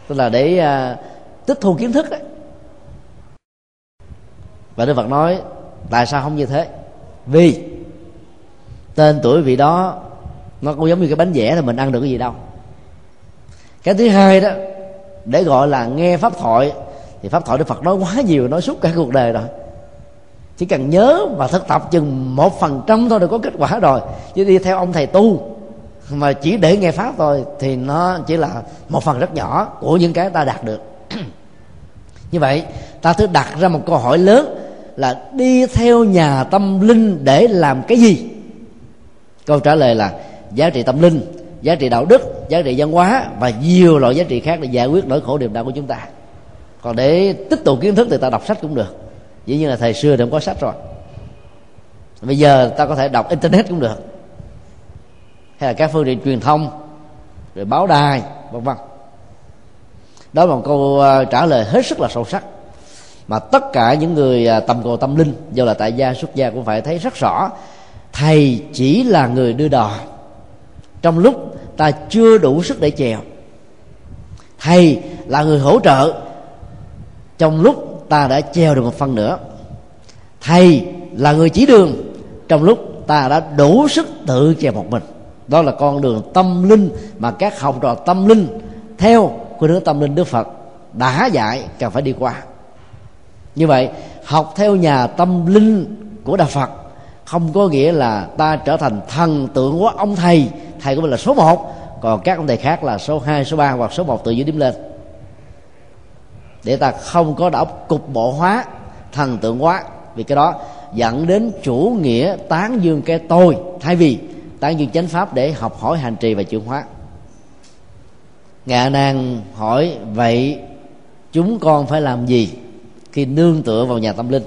Tức là để uh, tích thu kiến thức ấy. và đức phật nói, tại sao không như thế? Vì tên tuổi vị đó, nó cũng giống như cái bánh vẽ thì mình ăn được cái gì đâu. Cái thứ hai đó, để gọi là nghe pháp thoại, thì pháp thoại đức phật nói quá nhiều, nói suốt cả cuộc đời rồi. Chỉ cần nhớ và thực tập chừng một phần trăm thôi là có kết quả rồi. Chứ đi theo ông thầy tu mà chỉ để nghe pháp thôi thì nó chỉ là một phần rất nhỏ của những cái ta đạt được như vậy, ta thử đặt ra một câu hỏi lớn là đi theo nhà tâm linh để làm cái gì? Câu trả lời là giá trị tâm linh, giá trị đạo đức, giá trị văn hóa và nhiều loại giá trị khác để giải quyết nỗi khổ niềm đau của chúng ta. Còn để tích tụ kiến thức thì ta đọc sách cũng được. Dĩ nhiên là thời xưa thì không có sách rồi. Bây giờ ta có thể đọc internet cũng được. Hay là các phương tiện truyền thông, rồi báo đài, vân vân đó là một câu ờ, trả lời hết sức là sâu sắc. Mà tất cả những người ờ, tầm cầu tâm linh do là tại gia, xuất gia cũng phải thấy rất rõ, thầy chỉ là người đưa đò. Trong lúc ta chưa đủ sức để chèo, thầy là người hỗ trợ. Trong lúc ta đã treo được một phần nữa, thầy là người chỉ đường. Trong lúc ta đã đủ sức tự chèo một mình. Đó là con đường tâm linh mà các học trò tâm linh theo của nước tâm linh đức phật đã dạy cần phải đi qua. Như vậy học theo nhà tâm linh của đạo phật không có nghĩa là ta trở thành thần tượng của ông thầy. Thầy của mình là số một còn các ông thầy khác là số 2, số 3 hoặc số 1 từ dưới điểm lên. Để ta không có đạo cục bộ hóa thần tượng hóa vì cái đó dẫn đến chủ nghĩa tán dương cái tôi. Thay vì tán dương chánh pháp để học hỏi hành trì và chuyển hóa ngạ nan hỏi, vậy chúng con phải làm gì khi nương tựa vào nhà tâm linh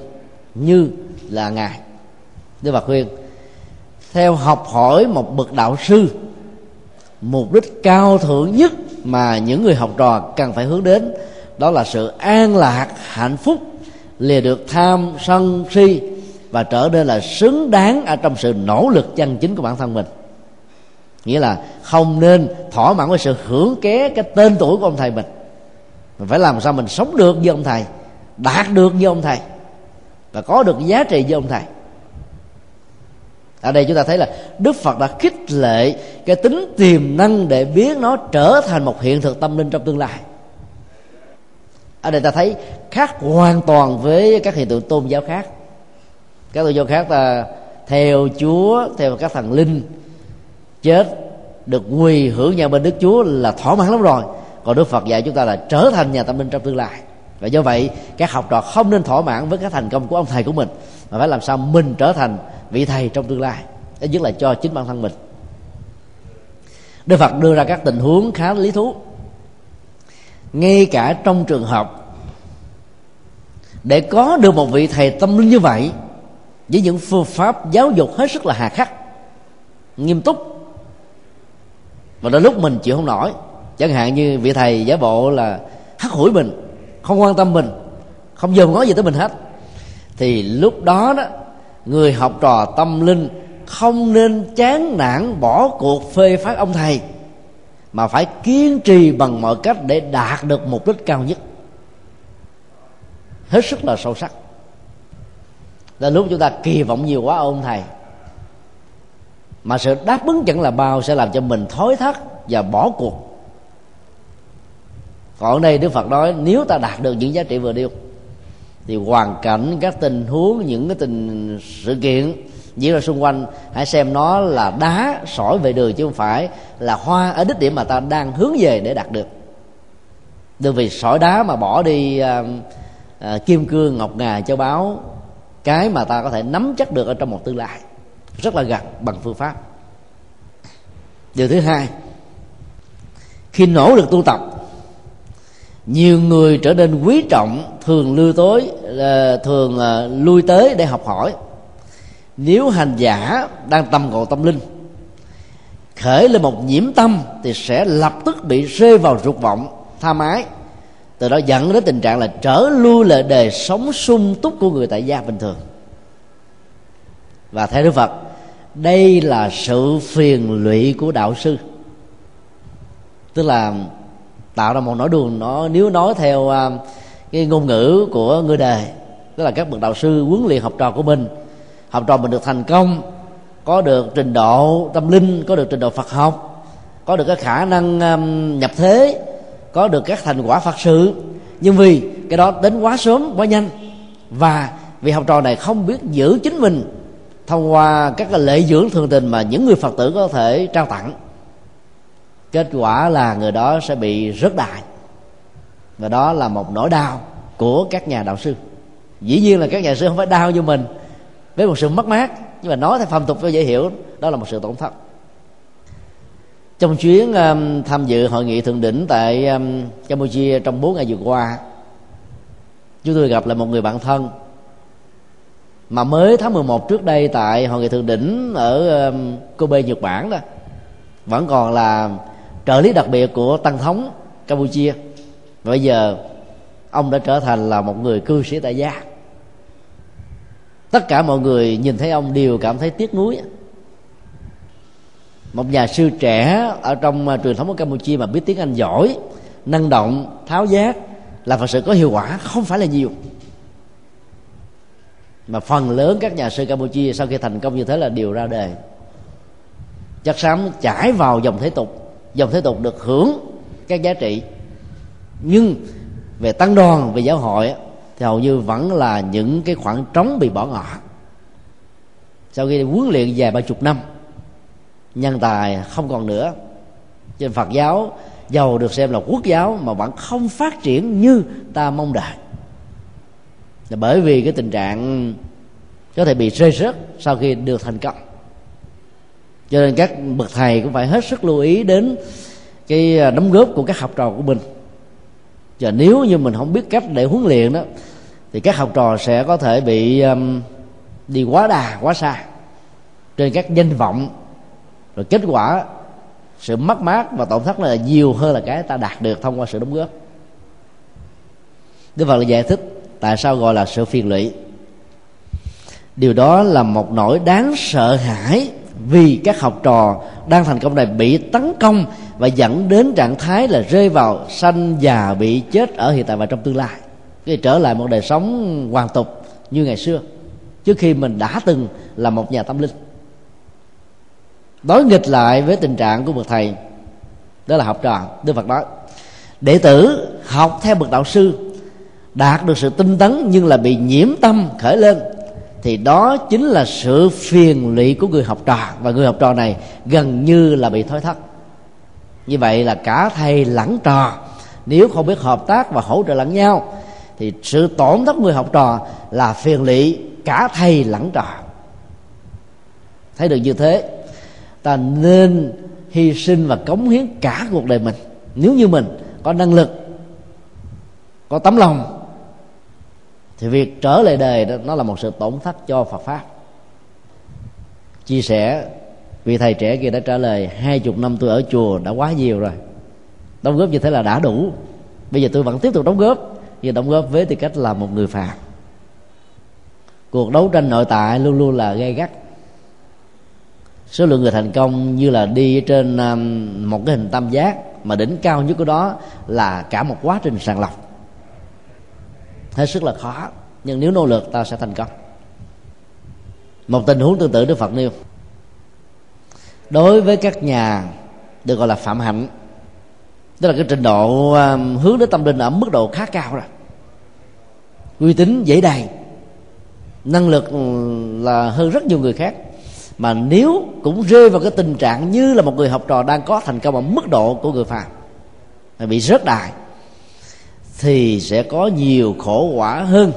như là ngài? Đức phật khuyên, theo học hỏi một bậc đạo sư, mục đích cao thượng nhất mà những người học trò cần phải hướng đến đó là sự an lạc, hạnh phúc, lìa được tham sân si và trở nên là xứng đáng ở trong sự nỗ lực chân chính của bản thân mình nghĩa là không nên thỏa mãn với sự hưởng ké cái tên tuổi của ông thầy mình. Mình phải làm sao mình sống được với ông thầy, đạt được với ông thầy, và có được giá trị với ông thầy. Ở đây chúng ta thấy là đức phật đã khích lệ cái tính tiềm năng để biến nó trở thành một hiện thực tâm linh trong tương lai. Ở đây ta thấy khác hoàn toàn với các hiện tượng tôn giáo khác. Các tôn giáo khác là theo chúa, theo các thần linh chết, được quỳ hưởng nhà bên đức chúa là thỏa mãn lắm rồi. Còn đức phật dạy chúng ta là trở thành nhà tâm linh trong tương lai. Và do vậy, các học trò không nên thỏa mãn với cái thành công của ông thầy của mình, mà phải làm sao mình trở thành vị thầy trong tương lai. Ít nhất là cho chính bản thân mình. Đức phật đưa ra các tình huống khá lý thú. Ngay cả trong trường hợp để có được một vị thầy tâm linh như vậy, với những phương pháp giáo dục hết sức là hà khắc, nghiêm túc và đến lúc mình chịu không nổi, chẳng hạn như vị thầy giả bộ là hắt hủi mình, không quan tâm mình, không dòm ngó gì tới mình hết, thì lúc đó đó, người học trò tâm linh không nên chán nản bỏ cuộc phê phán ông thầy, mà phải kiên trì bằng mọi cách để đạt được mục đích cao nhất. Hết sức là sâu sắc. Là lúc chúng ta kỳ vọng nhiều quá, ông thầy mà sự đáp ứng chẳng là bao sẽ làm cho mình thối thắt và bỏ cuộc. Còn ở đây đức phật nói nếu ta đạt được những giá trị vừa điêu thì hoàn cảnh các tình huống những cái tình sự kiện diễn ra xung quanh hãy xem nó là đá sỏi về đường chứ không phải là hoa ở đích điểm mà ta đang hướng về để đạt được. Đừng vì sỏi đá mà bỏ đi à, à, kim cương ngọc ngà châu báu cái mà ta có thể nắm chắc được ở trong một tương lai rất là gần bằng phương pháp. Điều thứ hai, khi nỗ lực tu tập, nhiều người trở nên quý trọng, thường lưu tối ờ, thường ờ, lui tới để học hỏi. Nếu hành giả đang tâm ngộ tâm linh, khởi lên một nhiễm tâm thì sẽ lập tức bị rơi vào dục vọng, tha mái. Từ đó dẫn đến tình trạng là trở lui lại đời sống sung túc của người tại gia bình thường. Và theo đức phật đây là sự phiền lụy của đạo sư. Tức là tạo ra một nỗi đường nó nếu nói theo à, cái ngôn ngữ của người đời tức là các bậc đạo sư huấn luyện học trò của mình học trò mình được thành công có được trình độ tâm linh có được trình độ phật học có được cái khả năng um, nhập thế có được các thành quả phật sự. Nhưng vì cái đó đến quá sớm quá nhanh và vì học trò này không biết giữ chính mình thông qua các lễ dưỡng thường tình mà những người phật tử có thể trao tặng. Kết quả là người đó sẽ bị rớt đại. Và đó là một nỗi đau của các nhà đạo sư. Dĩ nhiên là các nhà sư không phải đau như mình với một sự mất mát nhưng mà nói theo phong tục cho dễ hiểu đó là một sự tổn thất. Trong chuyến um, tham dự hội nghị thượng đỉnh tại um, campuchia trong 4 ngày vừa qua chúng tôi gặp lại một người bạn thân mà mới tháng 11 trước đây tại hội nghị thượng đỉnh ở um, Kobe, Nhật Bản đó, vẫn còn là trợ lý đặc biệt của tăng thống Campuchia. Và bây giờ, ông đã trở thành là một người cư sĩ tại gia. Tất cả mọi người nhìn thấy ông đều cảm thấy tiếc nuối. Một nhà sư trẻ ở trong à, truyền thống của campuchia mà biết tiếng anh giỏi, năng động, tháo giác là phật sự có hiệu quả, không phải là nhiều phần lớn các nhà sư campuchia sau khi thành công như thế là đều ra đời chắc xám chảy vào dòng thế tục. Dòng thế tục được hưởng các giá trị. Nhưng về tăng đoàn, về giáo hội thì hầu như vẫn là những cái khoảng trống bị bỏ ngỏ. Sau khi huấn luyện dài ba chục năm, nhân tài không còn nữa. Trên phật giáo, giàu được xem là quốc giáo mà vẫn không phát triển như ta mong đợi là bởi vì cái tình trạng có thể bị rơi rớt sau khi được thành công. Cho nên các bậc thầy cũng phải hết sức lưu ý đến cái à, đóng góp của các học trò của mình. Và nếu như mình không biết cách để huấn luyện đó thì các học trò sẽ có thể bị um, đi quá đà quá xa trên các danh vọng. Rồi kết quả sự mất mát và tổn thất là nhiều hơn là cái ta đạt được thông qua sự đóng góp. Đức Phật là giải thích tại sao gọi là sự phiền lụy? Điều đó là một nỗi đáng sợ hãi vì các học trò đang thành công này bị tấn công và dẫn đến trạng thái là rơi vào sanh già bị chết ở hiện tại và trong tương lai. Cái trở lại một đời sống hoàn tục như ngày xưa, trước khi mình đã từng là một nhà tâm linh. Đối nghịch lại với tình trạng của bậc thầy, đó là học trò, đức phật nói, đệ tử học theo bậc đạo sư đạt được sự tinh tấn nhưng là bị nhiễm tâm, khởi lên, thì đó chính là sự phiền lụy của người học trò. Và người học trò này gần như là bị thối thất. Như vậy là cả thầy lẫn trò, nếu không biết hợp tác và hỗ trợ lẫn nhau, thì sự tổn thất người học trò là phiền lụy cả thầy lẫn trò. Thấy được như thế, ta nên hy sinh và cống hiến cả cuộc đời mình. Nếu như mình có năng lực, có tấm lòng thì việc trở lại đời đó, nó là một sự tổn thất cho Phật pháp. Chia sẻ, vị thầy trẻ kia đã trả lời, hai chục năm tôi ở chùa đã quá nhiều rồi. Đóng góp như thế là đã đủ. Bây giờ tôi vẫn tiếp tục đóng góp. Nhưng đóng góp với tư cách là một người phàm. Cuộc đấu tranh nội tại luôn luôn là gay gắt. Số lượng người thành công như là đi trên um, một cái hình tam giác mà đỉnh cao nhất của đó là cả một quá trình sàng lọc hết sức là khó, nhưng nếu nỗ lực, ta sẽ thành công. Một tình huống tương tự đức phật nêu. Đối với các nhà được gọi là phạm hạnh, tức là cái trình độ um, hướng đến tâm linh ở mức độ khá cao rồi. Uy tín dễ đầy, năng lực ừ, là hơn rất nhiều người khác. Mà nếu cũng rơi vào cái tình trạng như là một người học trò đang có thành công ở mức độ của người phàm bị rớt đài thì sẽ có nhiều khổ quả hơn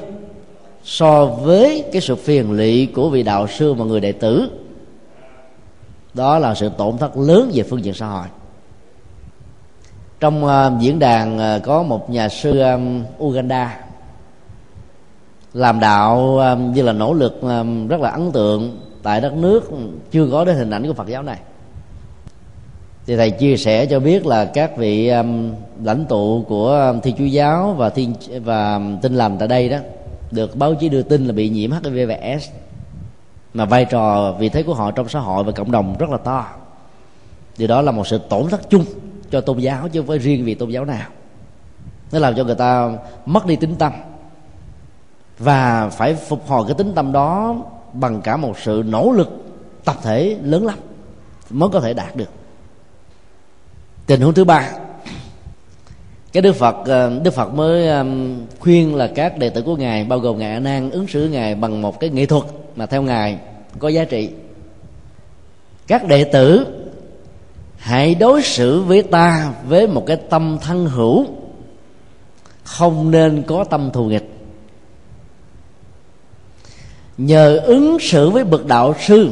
so với cái sự phiền lụy của vị đạo sư và người đệ tử. Đó là sự tổn thất lớn về phương diện xã hội. Trong uh, diễn đàn uh, có một nhà sư um, Uganda làm đạo um, như là nỗ lực um, rất là ấn tượng tại đất nước chưa có đến hình ảnh của Phật giáo này thì thầy chia sẻ cho biết là các vị um, lãnh tụ của um, thi chúa giáo và thiên và um, tin tinh lành tại đây đó được báo chí đưa tin là bị nhiễm HIV và S. Mà vai trò vị thế của họ trong xã hội và cộng đồng rất là to. Thì đó là một sự tổn thất chung cho tôn giáo chứ không phải riêng vì tôn giáo nào. Nó làm cho người ta mất đi tính tâm. Và phải phục hồi cái tính tâm đó bằng cả một sự nỗ lực tập thể lớn lắm mới có thể đạt được tình huống thứ ba. Cái đức phật ờ, đức phật mới ờ, khuyên là các đệ tử của ngài, bao gồm ngài a nan, ứng xử ngài bằng một cái nghệ thuật mà theo ngài có giá trị. Các đệ tử, hãy đối xử với ta với một cái tâm thân hữu, không nên có tâm thù nghịch. Nhờ ứng xử với bậc đạo sư,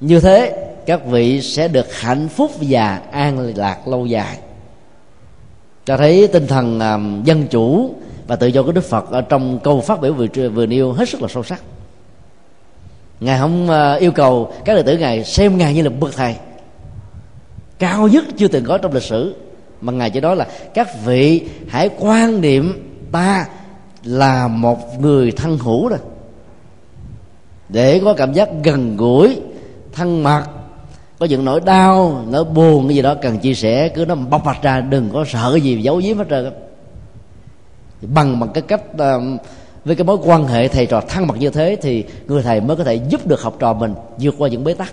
như thế các vị sẽ được hạnh phúc và an lạc lâu dài. Cho thấy tinh thần um, dân chủ và tự do của đức phật ở trong câu phát biểu vừa vừa nêu hết sức là sâu sắc. Ngài không uh, yêu cầu các đệ tử ngài xem ngài như là bậc thầy cao nhất chưa từng có trong lịch sử mà ngài chỉ nói là các vị hãy quan niệm ta là một người thân hữu đó để có cảm giác gần gũi thân mật có những nỗi đau nỗi buồn cái gì đó cần chia sẻ cứ nó bộc bạch ra đừng có sợ cái gì giấu giếm hết trơn bằng bằng cái cách uh, với cái mối quan hệ thầy trò thân mật như thế thì người thầy mới có thể giúp được học trò mình vượt qua những bế tắc.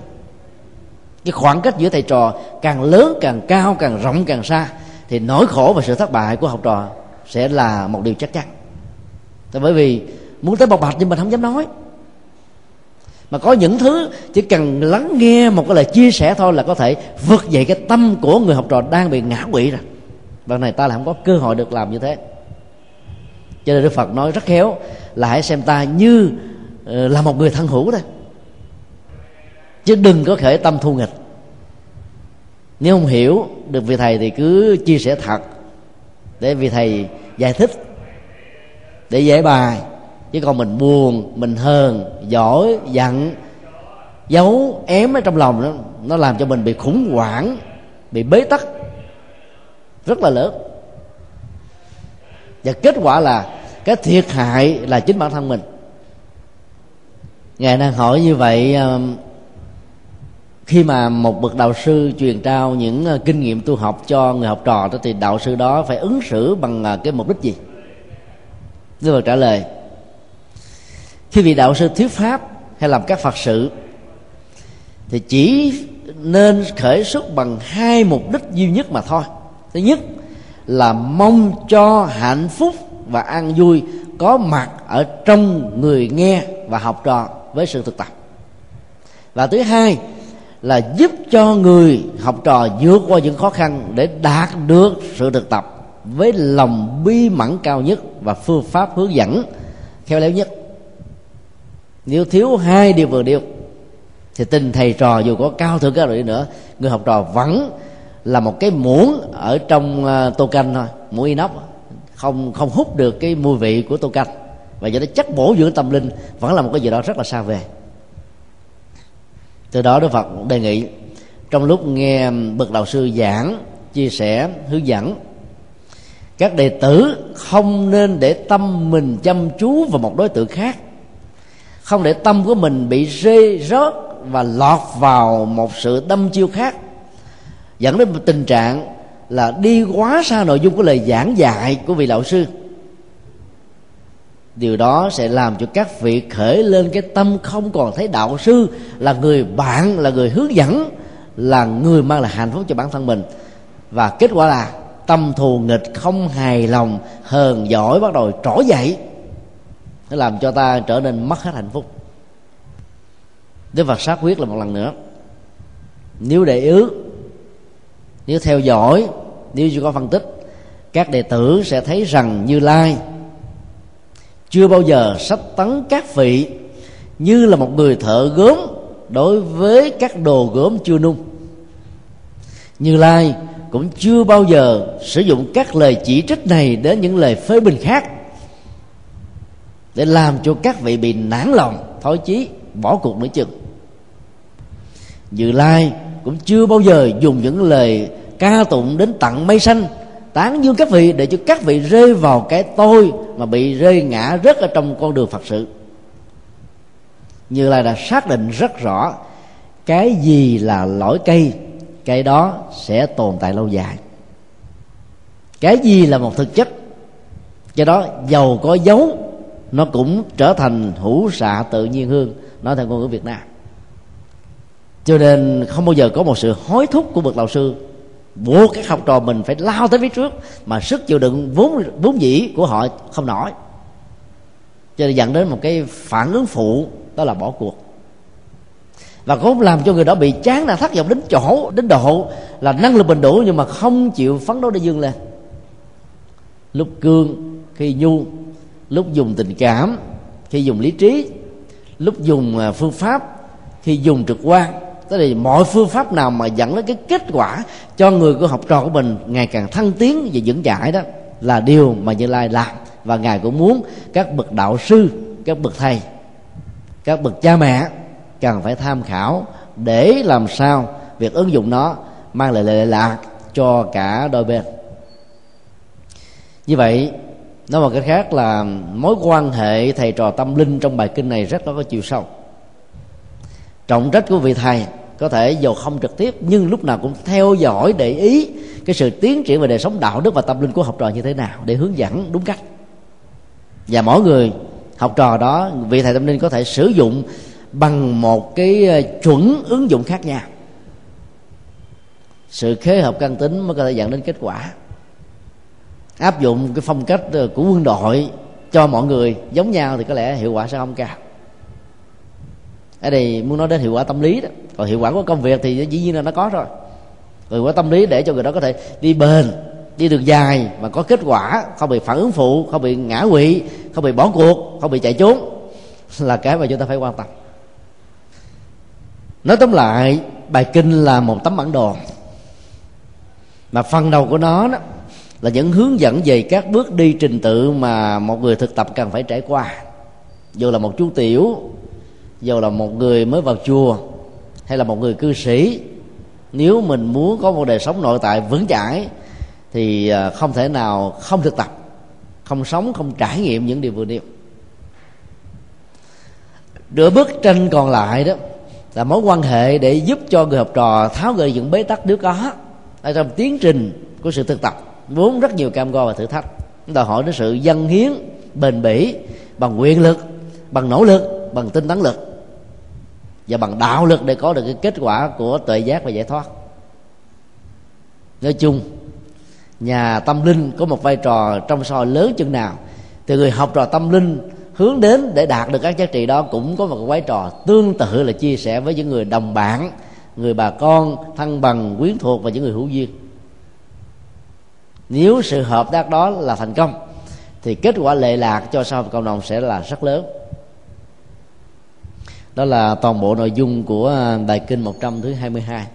Cái khoảng cách giữa thầy trò càng lớn càng cao càng rộng càng xa thì nỗi khổ và sự thất bại của học trò sẽ là một điều chắc chắn. Bởi vì muốn tới bộc bạch nhưng mình không dám nói mà có những thứ chỉ cần lắng nghe một cái lời chia sẻ thôi là có thể vượt dậy cái tâm của người học trò đang bị ngã quỵ rồi. Và này ta là không có cơ hội được làm như thế. Cho nên đức phật nói rất khéo là hãy xem ta như ờ, là một người thân hữu thôi chứ đừng có khởi tâm thu nghịch. Nếu không hiểu được vị thầy thì cứ chia sẻ thật để vị thầy giải thích, để giải bài chứ còn mình buồn, mình hờn, giỏi, giận, giấu, ém ở trong lòng đó, nó làm cho mình bị khủng hoảng, bị bế tắc. Rất là lớn. Và kết quả là cái thiệt hại là chính bản thân mình. Ngài đang hỏi như vậy um, khi mà một bậc đạo sư truyền trao những uh, kinh nghiệm tu học cho người học trò đó, thì đạo sư đó phải ứng xử bằng uh, cái mục đích gì? Đức Phật trả lời khi vị đạo sư thuyết pháp hay làm các phật sự, thì chỉ nên khởi xuất bằng hai mục đích duy nhất mà thôi. Thứ nhất là mong cho hạnh phúc và an vui có mặt ở trong người nghe và học trò với sự thực tập. Và thứ hai là giúp cho người học trò vượt qua những khó khăn để đạt được sự thực tập với lòng bi mẫn cao nhất và phương pháp hướng dẫn khéo léo nhất nếu thiếu hai điều vừa điều, thì tình thầy trò dù có cao thượng cao đi nữa, người học trò vẫn là một cái muỗng ở trong ờ, tô canh thôi, muỗng inox, không không hút được cái mùi vị của tô canh. Và do đó chất bổ dưỡng tâm linh vẫn là một cái gì đó rất là xa về từ đó đức phật đề nghị, trong lúc nghe bậc đạo sư giảng, chia sẻ, hướng dẫn, các đệ tử không nên để tâm mình chăm chú vào một đối tượng khác không để tâm của mình bị rê rớt và lọt vào một sự đâm chiêu khác. Dẫn đến một tình trạng là đi quá xa nội dung của lời giảng dạy của vị đạo sư. Điều đó sẽ làm cho các vị khởi lên cái tâm không còn thấy đạo sư, là người bạn, là người hướng dẫn, là người mang lại hạnh phúc cho bản thân mình. Và kết quả là tâm thù nghịch không hài lòng, hờn giỏi bắt đầu trỗi dậy nó làm cho ta trở nên mất hết hạnh phúc. Đức Phật xác quyết là một lần nữa. Nếu để ứ Nếu theo dõi, Nếu chưa có phân tích, Các đệ tử sẽ thấy rằng Như Lai Chưa bao giờ sách tấn các vị Như là một người thợ gốm Đối với các đồ gốm chưa nung. Như Lai cũng chưa bao giờ sử dụng các lời chỉ trích này đến những lời phê bình khác để làm cho các vị bị nản lòng, thói chí, bỏ cuộc nữa chừng Như Lai cũng chưa bao giờ dùng những lời ca tụng đến tặng mây xanh, tán dương các vị để cho các vị rơi vào cái tôi mà bị rơi ngã rất ở trong con đường Phật sự. Như Lai đã xác định rất rõ, cái gì là lỗi cây, cái đó sẽ tồn tại lâu dài. Cái gì là một thực chất do đó giàu có dấu nó cũng trở thành hữu xạ tự nhiên hương. Nói theo ngôn ngữ việt nam. Cho nên không bao giờ có một sự hối thúc của bậc lão sư buộc các học trò mình phải lao tới phía trước, mà sức chịu đựng vốn vốn dĩ của họ không nổi. Cho nên dẫn đến một cái phản ứng phụ, đó là bỏ cuộc. Và cũng làm cho người đó bị chán nản, thất vọng đến chỗ, đến độ là năng lực bình đủ nhưng mà không chịu phấn đấu để dương lên. Lúc cương khi nhu lúc dùng tình cảm, khi dùng lý trí. Lúc dùng à, phương pháp, khi dùng trực quan. Tức là mọi phương pháp nào mà dẫn đến cái kết quả cho người của học trò của mình ngày càng thăng tiến và vững chãi đó là điều mà như lai làm và ngài cũng muốn các bậc đạo sư, các bậc thầy, các bậc cha mẹ cần phải tham khảo để làm sao việc ứng dụng nó mang lại lệ lạc cho cả đôi bên. Như vậy nói một cách khác là mối quan hệ thầy trò tâm linh trong bài kinh này rất có chiều sâu. Trọng trách của vị thầy có thể dù không trực tiếp, nhưng lúc nào cũng theo dõi để ý cái sự tiến triển về đời sống đạo đức và tâm linh của học trò như thế nào để hướng dẫn đúng cách. Và mỗi người học trò đó, vị thầy tâm linh có thể sử dụng bằng một cái ờ, chuẩn ứng dụng khác nhau. Sự khế hợp căn tính mới có thể dẫn đến kết quả áp dụng cái phong cách ờ, của quân đội cho mọi người. Giống nhau thì có lẽ hiệu quả sẽ không cao. Ở đây muốn nói đến hiệu quả tâm lý đó, còn hiệu quả của công việc thì dĩ nhiên là nó có rồi. Hiệu quả tâm lý để cho người đó có thể đi bền, đi được dài và có kết quả, không bị phản ứng phụ, không bị ngã quỵ, không bị bỏ cuộc, không bị chạy trốn là cái mà chúng ta phải quan tâm. Nói tóm lại, bài kinh là một tấm bản đồ. Mà phần đầu của nó đó là những hướng dẫn về các bước đi trình tự mà một người thực tập cần phải trải qua. Dù là một chú tiểu, dù là một người mới vào chùa, hay là một người cư sĩ, nếu mình muốn có một đời sống nội tại vững chãi, thì à, không thể nào không thực tập, không sống, không trải nghiệm những điều vừa nêu. Nửa bức tranh còn lại đó là mối quan hệ để giúp cho người học trò tháo gỡ những bế tắc nếu có ở trong tiến trình của sự thực tập vốn rất nhiều cam go và thử thách. Đòi hỏi đến sự dân hiến, bền bỉ, bằng quyền lực, bằng nỗ lực, bằng tinh tấn lực, và bằng đạo lực để có được cái kết quả của tuệ giác và giải thoát. Nói chung, nhà tâm linh có một vai trò trong soi lớn chừng nào. Thì người học trò tâm linh hướng đến để đạt được các giá trị đó cũng có một vai trò tương tự là chia sẻ với những người đồng bạn, người bà con, thân bằng, quyến thuộc và những người hữu duyên nếu sự hợp tác đó là thành công, thì kết quả lệ lạc cho xã hội cộng đồng sẽ là rất lớn. Đó là toàn bộ nội dung của à, bài kinh 100 thứ 22